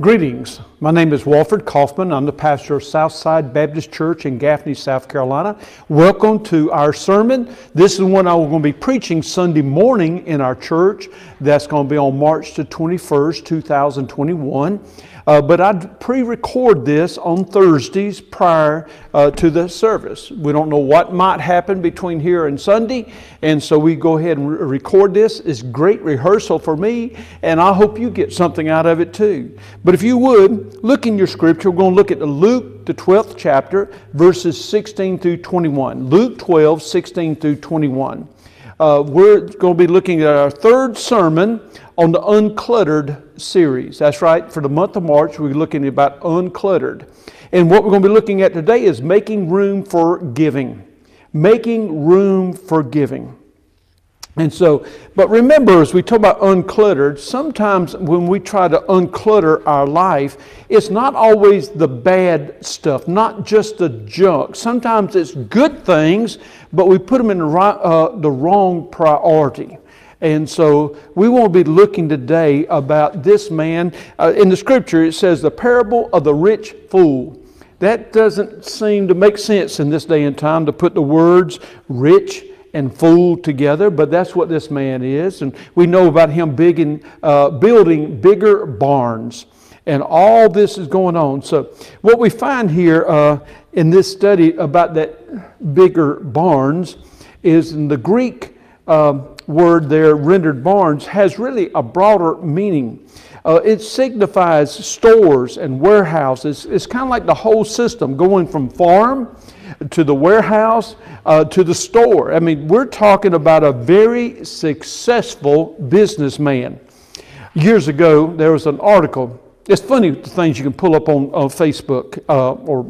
Greetings. My name is Walford Kaufman. I'm the pastor of Southside Baptist Church in Gaffney, South Carolina. Welcome to our sermon. This is the one I'm going to be preaching Sunday morning in our church. That's going to be on March the 21st, 2021. Uh, but I pre record this on Thursdays prior uh, to the service. We don't know what might happen between here and Sunday, and so we go ahead and re- record this. It's great rehearsal for me, and I hope you get something out of it too. But if you would, look in your scripture. We're going to look at Luke, the 12th chapter, verses 16 through 21. Luke 12, 16 through 21. Uh, we're going to be looking at our third sermon on the uncluttered series. That's right, for the month of March, we're looking about uncluttered. And what we're going to be looking at today is making room for giving. Making room for giving. And so, but remember, as we talk about uncluttered, sometimes when we try to unclutter our life, it's not always the bad stuff, not just the junk. Sometimes it's good things, but we put them in the, uh, the wrong priority. And so we won't be looking today about this man. Uh, in the scripture, it says the parable of the rich fool. That doesn't seem to make sense in this day and time to put the words rich and fool together, but that's what this man is. And we know about him big uh, building bigger barns. And all this is going on. So, what we find here uh, in this study about that bigger barns is in the Greek uh, word there, rendered barns, has really a broader meaning. Uh, it signifies stores and warehouses. It's kind of like the whole system going from farm to the warehouse uh, to the store. I mean, we're talking about a very successful businessman. Years ago, there was an article. It's funny the things you can pull up on, on Facebook uh, or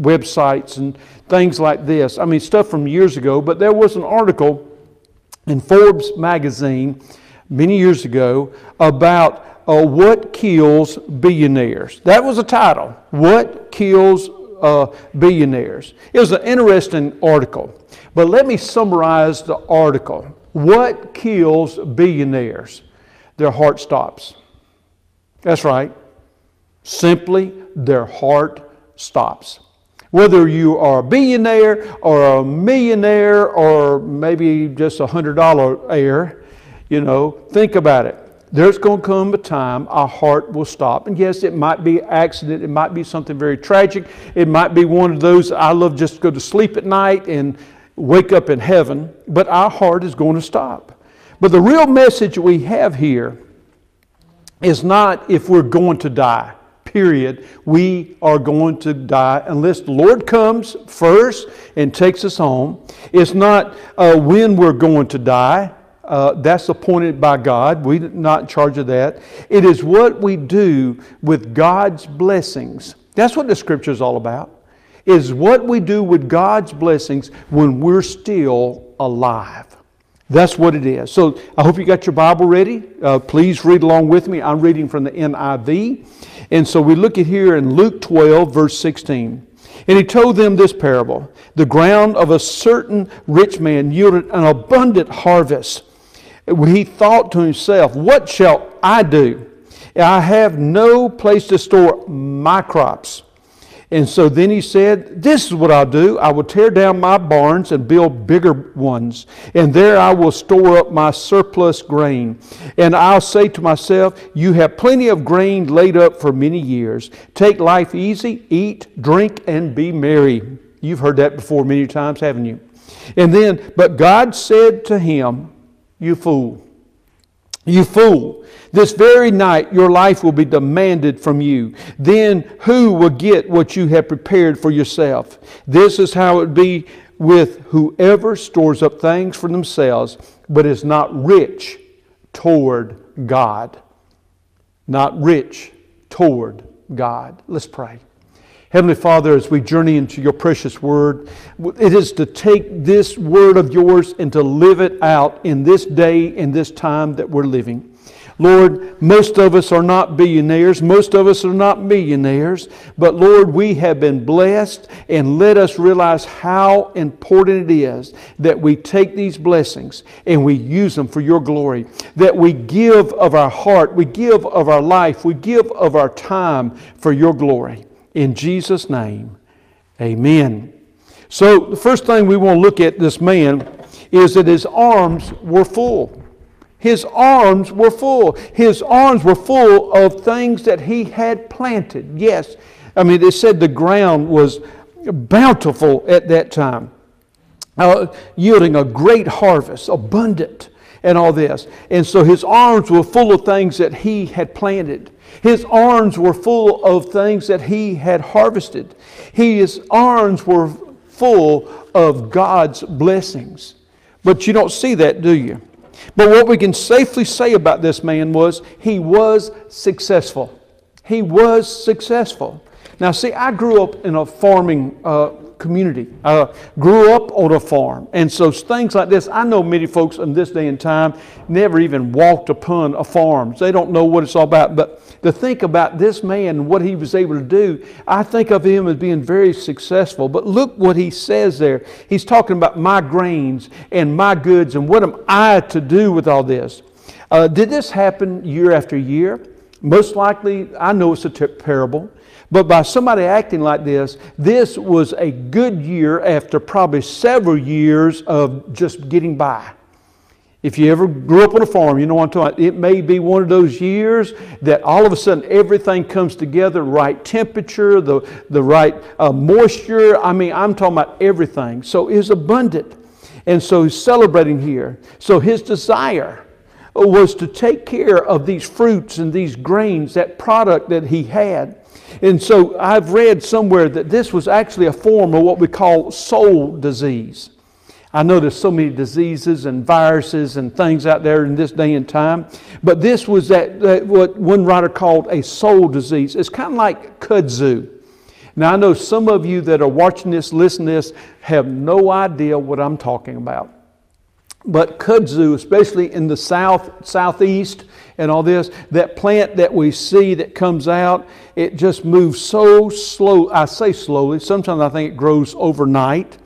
websites and things like this. I mean, stuff from years ago, but there was an article in Forbes magazine many years ago about uh, what kills billionaires. That was a title. What kills uh, billionaires? It was an interesting article. But let me summarize the article. What kills billionaires? Their heart stops. That's right. Simply, their heart stops. Whether you are a billionaire or a millionaire or maybe just a hundred dollar heir, you know, think about it. There's going to come a time our heart will stop. And yes, it might be accident, it might be something very tragic, it might be one of those I love just to go to sleep at night and wake up in heaven, but our heart is going to stop. But the real message we have here is not if we're going to die period, we are going to die unless the Lord comes first and takes us home. It's not uh, when we're going to die. Uh, that's appointed by God. We're not in charge of that. It is what we do with God's blessings. That's what the scripture is all about. Is what we do with God's blessings when we're still alive. That's what it is. So I hope you got your Bible ready. Uh, please read along with me. I'm reading from the NIV. And so we look at here in Luke 12, verse 16. And he told them this parable The ground of a certain rich man yielded an abundant harvest. He thought to himself, What shall I do? I have no place to store my crops. And so then he said, This is what I'll do. I will tear down my barns and build bigger ones, and there I will store up my surplus grain. And I'll say to myself, You have plenty of grain laid up for many years. Take life easy, eat, drink, and be merry. You've heard that before many times, haven't you? And then, but God said to him, You fool. You fool. This very night your life will be demanded from you. Then who will get what you have prepared for yourself? This is how it be with whoever stores up things for themselves, but is not rich toward God. Not rich toward God. Let's pray. Heavenly Father, as we journey into your precious word, it is to take this word of yours and to live it out in this day, in this time that we're living. Lord, most of us are not billionaires, most of us are not millionaires, but Lord, we have been blessed and let us realize how important it is that we take these blessings and we use them for your glory, that we give of our heart, we give of our life, we give of our time for your glory. In Jesus' name, amen. So, the first thing we want to look at this man is that his arms were full. His arms were full. His arms were full of things that he had planted. Yes. I mean, it said the ground was bountiful at that time, uh, yielding a great harvest, abundant, and all this. And so his arms were full of things that he had planted. His arms were full of things that he had harvested. His arms were full of God's blessings. But you don't see that, do you? But what we can safely say about this man was he was successful. He was successful. Now, see, I grew up in a farming uh, community. I grew up on a farm. And so things like this, I know many folks in this day and time never even walked upon a farm. They don't know what it's all about. But to think about this man and what he was able to do, I think of him as being very successful. But look what he says there. He's talking about my grains and my goods and what am I to do with all this? Uh, did this happen year after year? Most likely, I know it's a parable. But by somebody acting like this, this was a good year after probably several years of just getting by. If you ever grew up on a farm, you know what I'm talking about. It may be one of those years that all of a sudden everything comes together, right temperature, the, the right uh, moisture. I mean, I'm talking about everything. So it's abundant. And so he's celebrating here. So his desire was to take care of these fruits and these grains, that product that he had. And so I've read somewhere that this was actually a form of what we call soul disease. I know there's so many diseases and viruses and things out there in this day and time, but this was that, that what one writer called a soul disease. It's kind of like kudzu. Now I know some of you that are watching this, listening to this, have no idea what I'm talking about. But kudzu, especially in the south, southeast, and all this, that plant that we see that comes out, it just moves so slow. I say slowly. Sometimes I think it grows overnight.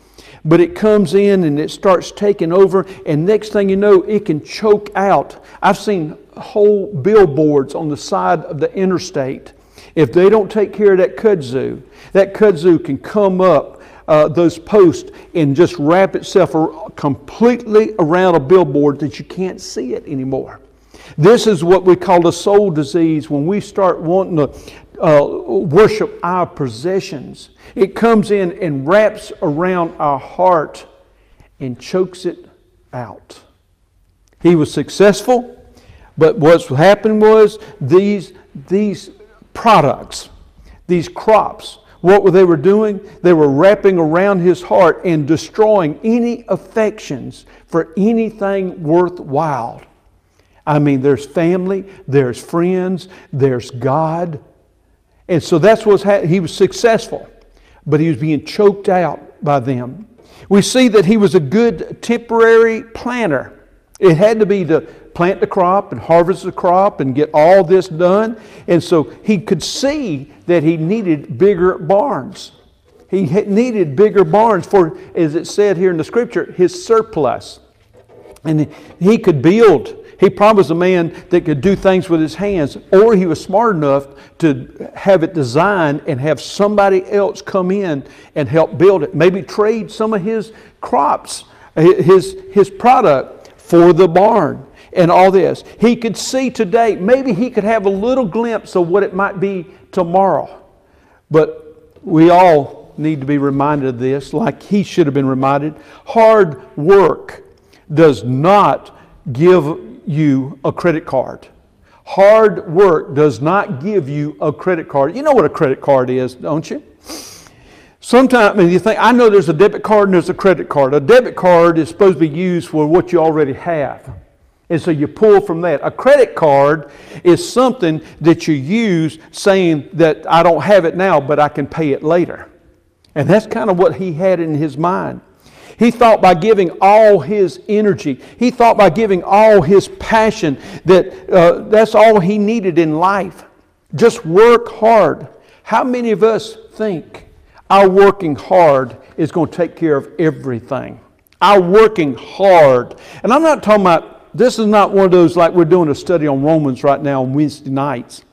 But it comes in and it starts taking over, and next thing you know, it can choke out. I've seen whole billboards on the side of the interstate. If they don't take care of that kudzu, that kudzu can come up uh, those posts and just wrap itself completely around a billboard that you can't see it anymore. This is what we call a soul disease when we start wanting to uh, worship our possessions. It comes in and wraps around our heart and chokes it out. He was successful, but what happened was these, these products, these crops, what they were doing? They were wrapping around his heart and destroying any affections for anything worthwhile. I mean, there's family, there's friends, there's God. And so that's what ha- he was successful, but he was being choked out by them. We see that he was a good temporary planter. It had to be to plant the crop and harvest the crop and get all this done. And so he could see that he needed bigger barns. He needed bigger barns for, as it said here in the scripture, his surplus. And he could build. He promised a man that could do things with his hands, or he was smart enough to have it designed and have somebody else come in and help build it. Maybe trade some of his crops, his, his product for the barn and all this. He could see today, maybe he could have a little glimpse of what it might be tomorrow. But we all need to be reminded of this, like he should have been reminded. Hard work does not give you a credit card. Hard work does not give you a credit card. You know what a credit card is, don't you? Sometimes I mean, you think, I know there's a debit card and there's a credit card. A debit card is supposed to be used for what you already have. And so you pull from that. A credit card is something that you use saying that I don't have it now, but I can pay it later. And that's kind of what he had in his mind. He thought by giving all his energy, he thought by giving all his passion that uh, that's all he needed in life. Just work hard. How many of us think our working hard is going to take care of everything? Our working hard. And I'm not talking about, this is not one of those like we're doing a study on Romans right now on Wednesday nights.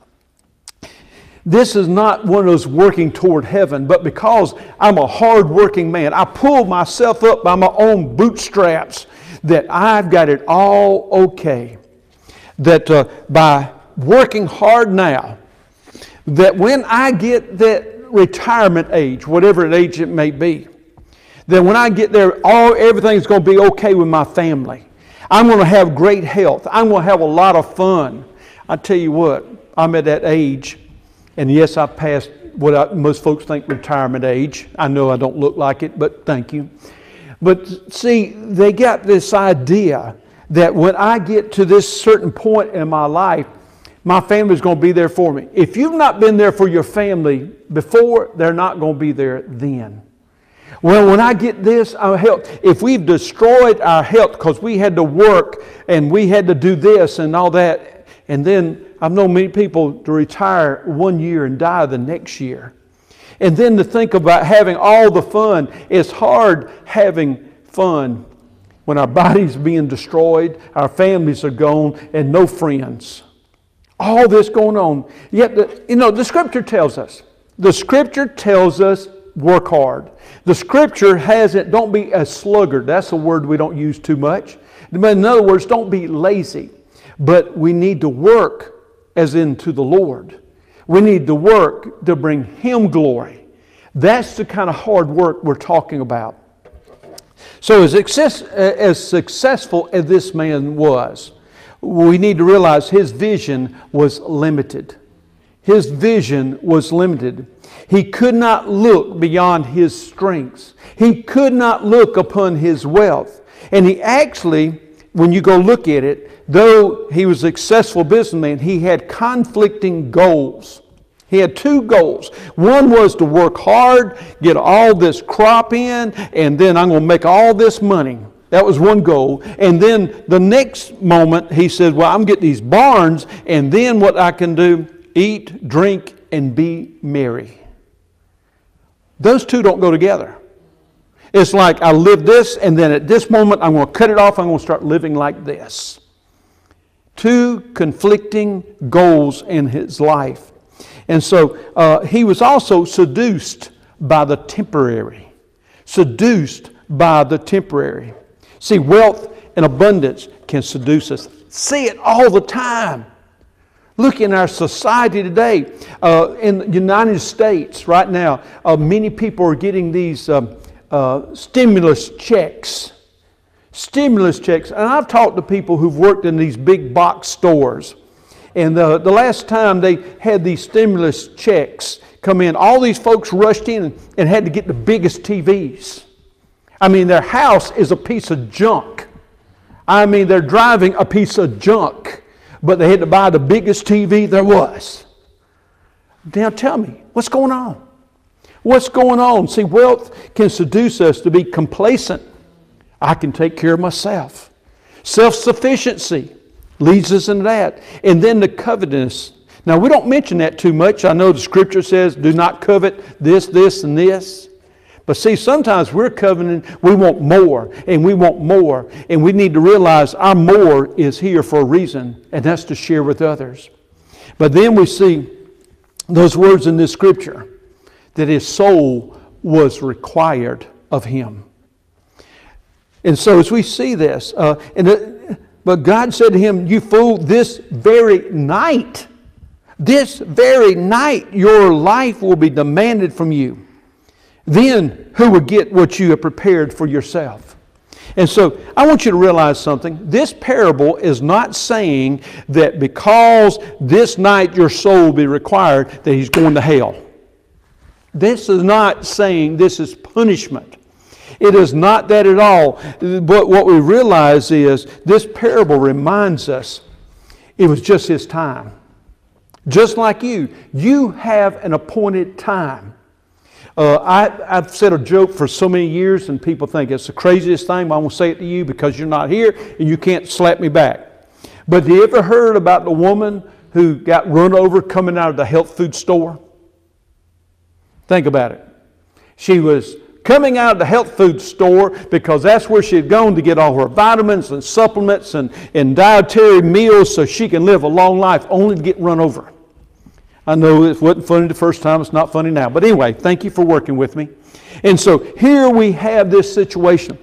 This is not one of those working toward heaven, but because I'm a hard-working man, I pull myself up by my own bootstraps that I've got it all okay. That uh, by working hard now, that when I get that retirement age, whatever age it may be, then when I get there, all everything's going to be okay with my family. I'm going to have great health. I'm going to have a lot of fun. I tell you what, I'm at that age and yes, I passed what I, most folks think retirement age. I know I don't look like it, but thank you. But see, they got this idea that when I get to this certain point in my life, my family's going to be there for me. If you've not been there for your family before, they're not going to be there then. Well, when I get this, our health, if we've destroyed our health because we had to work and we had to do this and all that, and then I've known many people to retire one year and die the next year. And then to think about having all the fun. It's hard having fun when our bodies being destroyed, our families are gone, and no friends. All this going on. Yet, the, you know, the scripture tells us. The scripture tells us work hard. The scripture has it, don't be a sluggard. That's a word we don't use too much. But In other words, don't be lazy. But we need to work as into the Lord. We need to work to bring Him glory. That's the kind of hard work we're talking about. So, as, success, uh, as successful as this man was, we need to realize his vision was limited. His vision was limited. He could not look beyond his strengths. He could not look upon his wealth. And he actually, when you go look at it, though he was a successful businessman, he had conflicting goals. He had two goals. One was to work hard, get all this crop in, and then I'm going to make all this money. That was one goal. And then the next moment, he said, Well, I'm getting these barns, and then what I can do eat, drink, and be merry. Those two don't go together. It's like I live this, and then at this moment, I'm going to cut it off. I'm going to start living like this two conflicting goals in his life. And so uh, he was also seduced by the temporary. Seduced by the temporary. See, wealth and abundance can seduce us. See it all the time. Look in our society today. Uh, in the United States, right now, uh, many people are getting these um, uh, stimulus checks stimulus checks. And I've talked to people who've worked in these big box stores. And the, the last time they had these stimulus checks come in, all these folks rushed in and had to get the biggest TVs. I mean, their house is a piece of junk. I mean, they're driving a piece of junk, but they had to buy the biggest TV there was. Now tell me, what's going on? What's going on? See, wealth can seduce us to be complacent I can take care of myself. Self sufficiency leads us into that. And then the covetousness. Now, we don't mention that too much. I know the scripture says, do not covet this, this, and this. But see, sometimes we're coveting, we want more, and we want more. And we need to realize our more is here for a reason, and that's to share with others. But then we see those words in this scripture that his soul was required of him. And so, as we see this, uh, and but God said to him, You fool, this very night, this very night, your life will be demanded from you. Then who will get what you have prepared for yourself? And so I want you to realize something. This parable is not saying that because this night your soul will be required, that he's going to hell. This is not saying this is punishment. It is not that at all. But what we realize is this parable reminds us it was just his time. Just like you, you have an appointed time. Uh, I, have said a joke for so many years, and people think it's the craziest thing. But I won't say it to you because you're not here and you can't slap me back. But have you ever heard about the woman who got run over coming out of the health food store? Think about it. She was coming out of the health food store because that's where she had gone to get all her vitamins and supplements and, and dietary meals so she can live a long life, only to get run over. I know it wasn't funny the first time, it's not funny now. But anyway, thank you for working with me. And so here we have this situation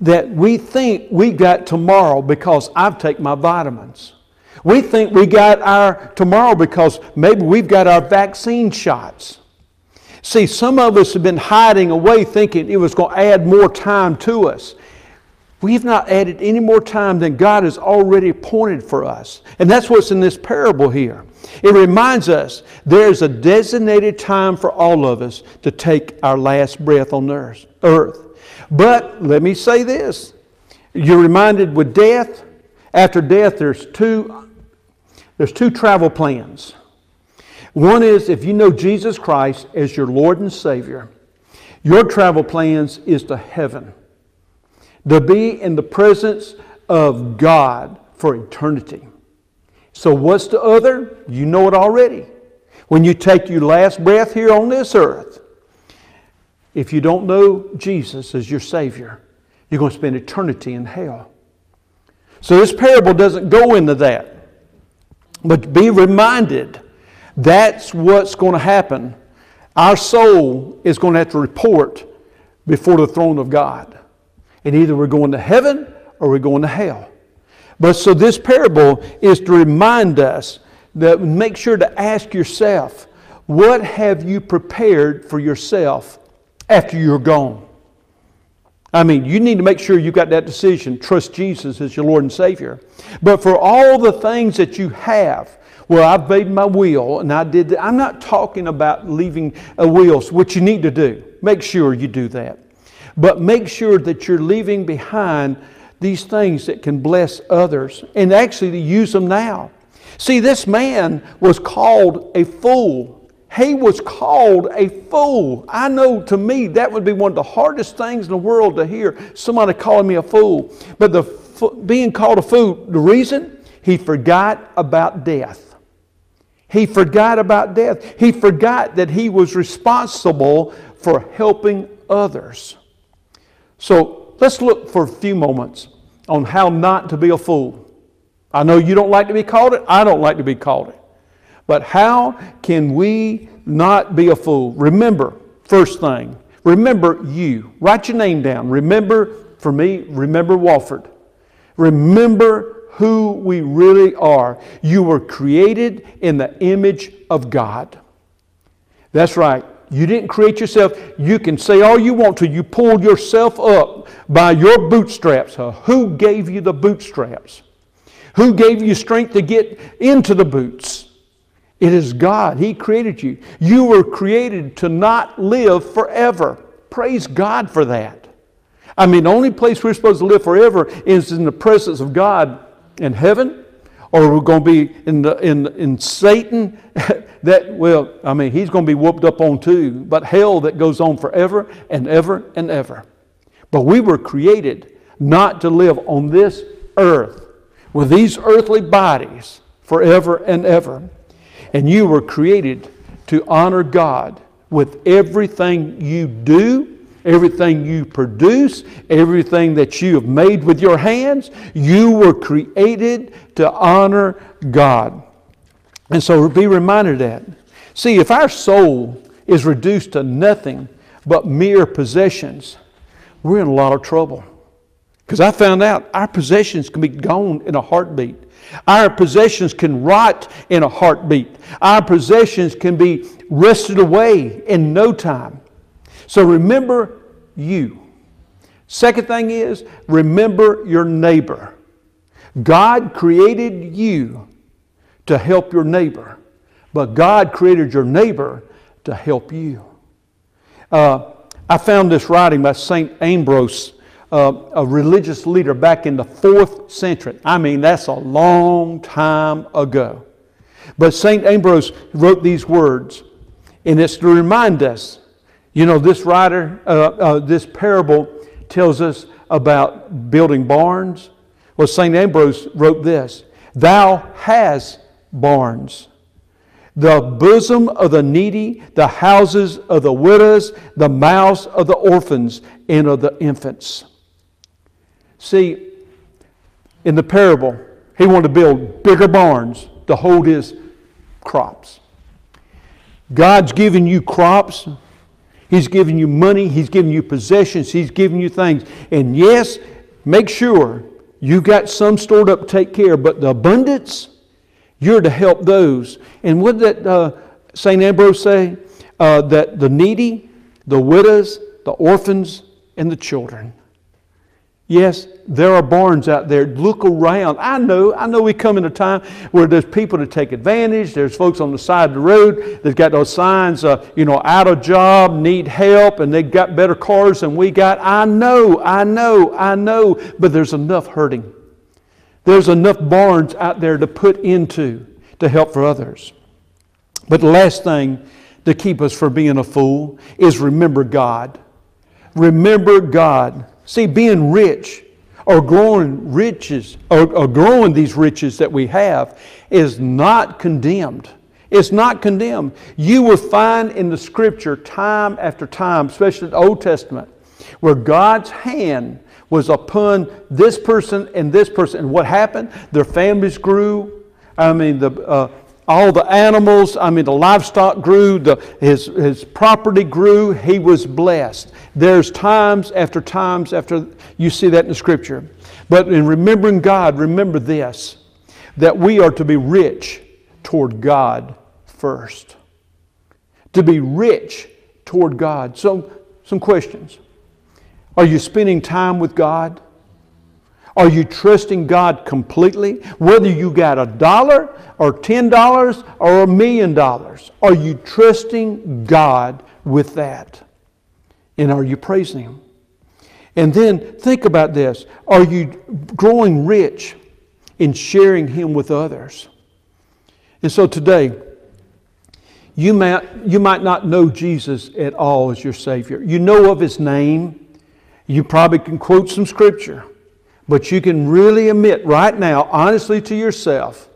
that we think we got tomorrow because I've taken my vitamins. We think we got our tomorrow because maybe we've got our vaccine shots. See, some of us have been hiding away thinking it was going to add more time to us. We've not added any more time than God has already appointed for us. And that's what's in this parable here. It reminds us there's a designated time for all of us to take our last breath on earth. But let me say this you're reminded with death, after death, there's two, there's two travel plans. One is if you know Jesus Christ as your Lord and Savior, your travel plans is to heaven, to be in the presence of God for eternity. So, what's the other? You know it already. When you take your last breath here on this earth, if you don't know Jesus as your Savior, you're going to spend eternity in hell. So, this parable doesn't go into that. But be reminded that's what's going to happen. Our soul is going to have to report before the throne of God. And either we're going to heaven or we're going to hell. But so this parable is to remind us that make sure to ask yourself, what have you prepared for yourself after you're gone? I mean, you need to make sure you've got that decision. Trust Jesus as your Lord and Savior. But for all the things that you have, well, I've made my will and I did that. I'm not talking about leaving a will, which you need to do. Make sure you do that. But make sure that you're leaving behind these things that can bless others and actually to use them now. See, this man was called a fool. He was called a fool. I know to me that would be one of the hardest things in the world to hear somebody calling me a fool. But the being called a fool, the reason he forgot about death. He forgot about death. He forgot that he was responsible for helping others. So let's look for a few moments on how not to be a fool. I know you don't like to be called it. I don't like to be called it. But how can we not be a fool? Remember, first thing, remember you. Write your name down. Remember, for me, remember Walford. Remember who we really are. You were created in the image of God. That's right. You didn't create yourself. You can say all you want to. You pulled yourself up by your bootstraps. Uh, who gave you the bootstraps? Who gave you strength to get into the boots? It is God. He created you. You were created to not live forever. Praise God for that. I mean, the only place we're supposed to live forever is in the presence of God in heaven or we're going to be in, the, in, in Satan, that, well, I mean, he's going to be whooped up on too, but hell that goes on forever and ever and ever. But we were created not to live on this earth with these earthly bodies forever and ever. And you were created to honor God with everything you do everything you produce, everything that you have made with your hands, you were created to honor God. And so be reminded of that. See, if our soul is reduced to nothing but mere possessions, we're in a lot of trouble. Because I found out our possessions can be gone in a heartbeat. Our possessions can rot in a heartbeat. Our possessions can be wrested away in no time. So remember you. Second thing is, remember your neighbor. God created you to help your neighbor, but God created your neighbor to help you. Uh, I found this writing by St. Ambrose, uh, a religious leader back in the fourth century. I mean, that's a long time ago. But St. Ambrose wrote these words And it's to remind us. You know, this writer, uh, uh, this parable tells us about building barns. Well, St. Ambrose wrote this Thou hast barns. The bosom of the needy, the houses of the widows, the mouths of the orphans, and of the infants. See, in the parable, he wanted to build bigger barns to hold his crops. God's given you crops. He's given you money. He's given you possessions. He's given you things. And yes, make sure you've got some stored up to take care, but the abundance, you're to help those. And what did uh, St. Ambrose say? Uh, that the needy, the widows, the orphans, and the children. Yes, there are barns out there. Look around. I know, I know we come in a time where there's people to take advantage. There's folks on the side of the road that got those signs, uh, you know, out of job, need help, and they got better cars than we got. I know, I know, I know, but there's enough hurting. There's enough barns out there to put into to help for others. But the last thing to keep us from being a fool is remember God. Remember God. See, being rich or growing riches or, or growing these riches that we have is not condemned. It's not condemned. You will find in the scripture time after time, especially the Old Testament, where God's hand was upon this person and this person. And what happened? Their families grew. I mean, the, uh, all the animals, I mean, the livestock grew, the, his, his property grew, he was blessed. There's times after times after you see that in the scripture. But in remembering God, remember this that we are to be rich toward God first. To be rich toward God. So, some questions. Are you spending time with God? Are you trusting God completely? Whether you got a dollar or ten dollars or a million dollars, are you trusting God with that? And are you praising Him? And then think about this are you growing rich in sharing Him with others? And so today, you might, you might not know Jesus at all as your Savior. You know of His name, you probably can quote some scripture. But you can really admit right now, honestly to yourself,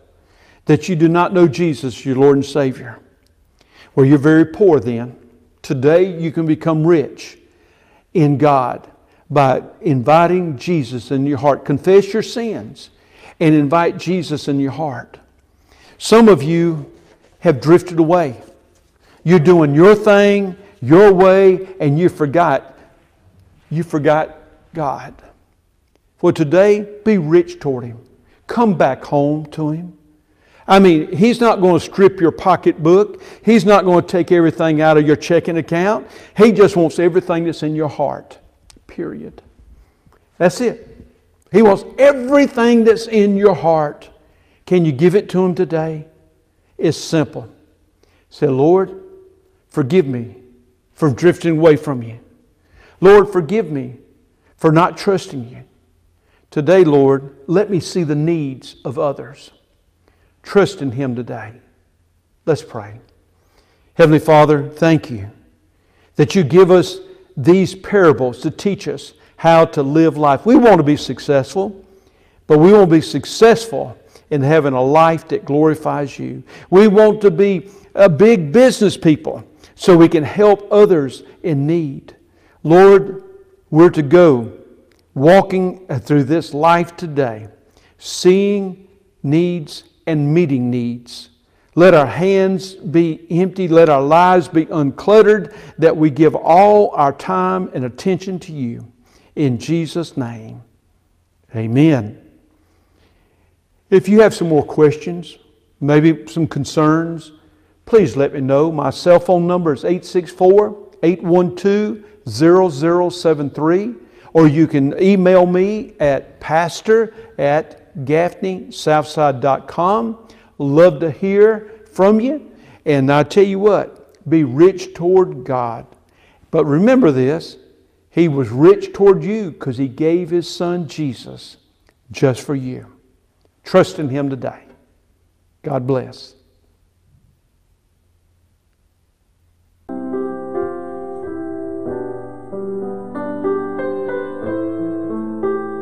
that you do not know Jesus, your Lord and Savior. Well, you're very poor then. Today, you can become rich in God by inviting Jesus in your heart. Confess your sins and invite Jesus in your heart. Some of you have drifted away. You're doing your thing, your way, and you forgot. You forgot God. For today, be rich toward Him. Come back home to Him. I mean, He's not going to strip your pocketbook. He's not going to take everything out of your checking account. He just wants everything that's in your heart. Period. That's it. He wants everything that's in your heart. Can you give it to Him today? It's simple. Say, Lord, forgive me for drifting away from you. Lord, forgive me for not trusting you. Today, Lord, let me see the needs of others. Trust in Him today. Let's pray. Heavenly Father, thank you that you give us these parables to teach us how to live life. We want to be successful, but we want to be successful in having a life that glorifies you. We want to be a big business people so we can help others in need. Lord, we're to go walking uh, through this life today, seeing needs and meeting needs. Let our hands be empty. Let our lives be uncluttered, that we give all our time and attention to you. In Jesus' name, amen. If you have some more questions, maybe some concerns, please let me know. My cell phone number is 864 812 0073 or you can email me at pastor at gaffneysouthside.com. Love to hear from you. And I tell you what, be rich toward God. But remember this He was rich toward you because He gave His Son Jesus just for you. Trust in Him today. God bless.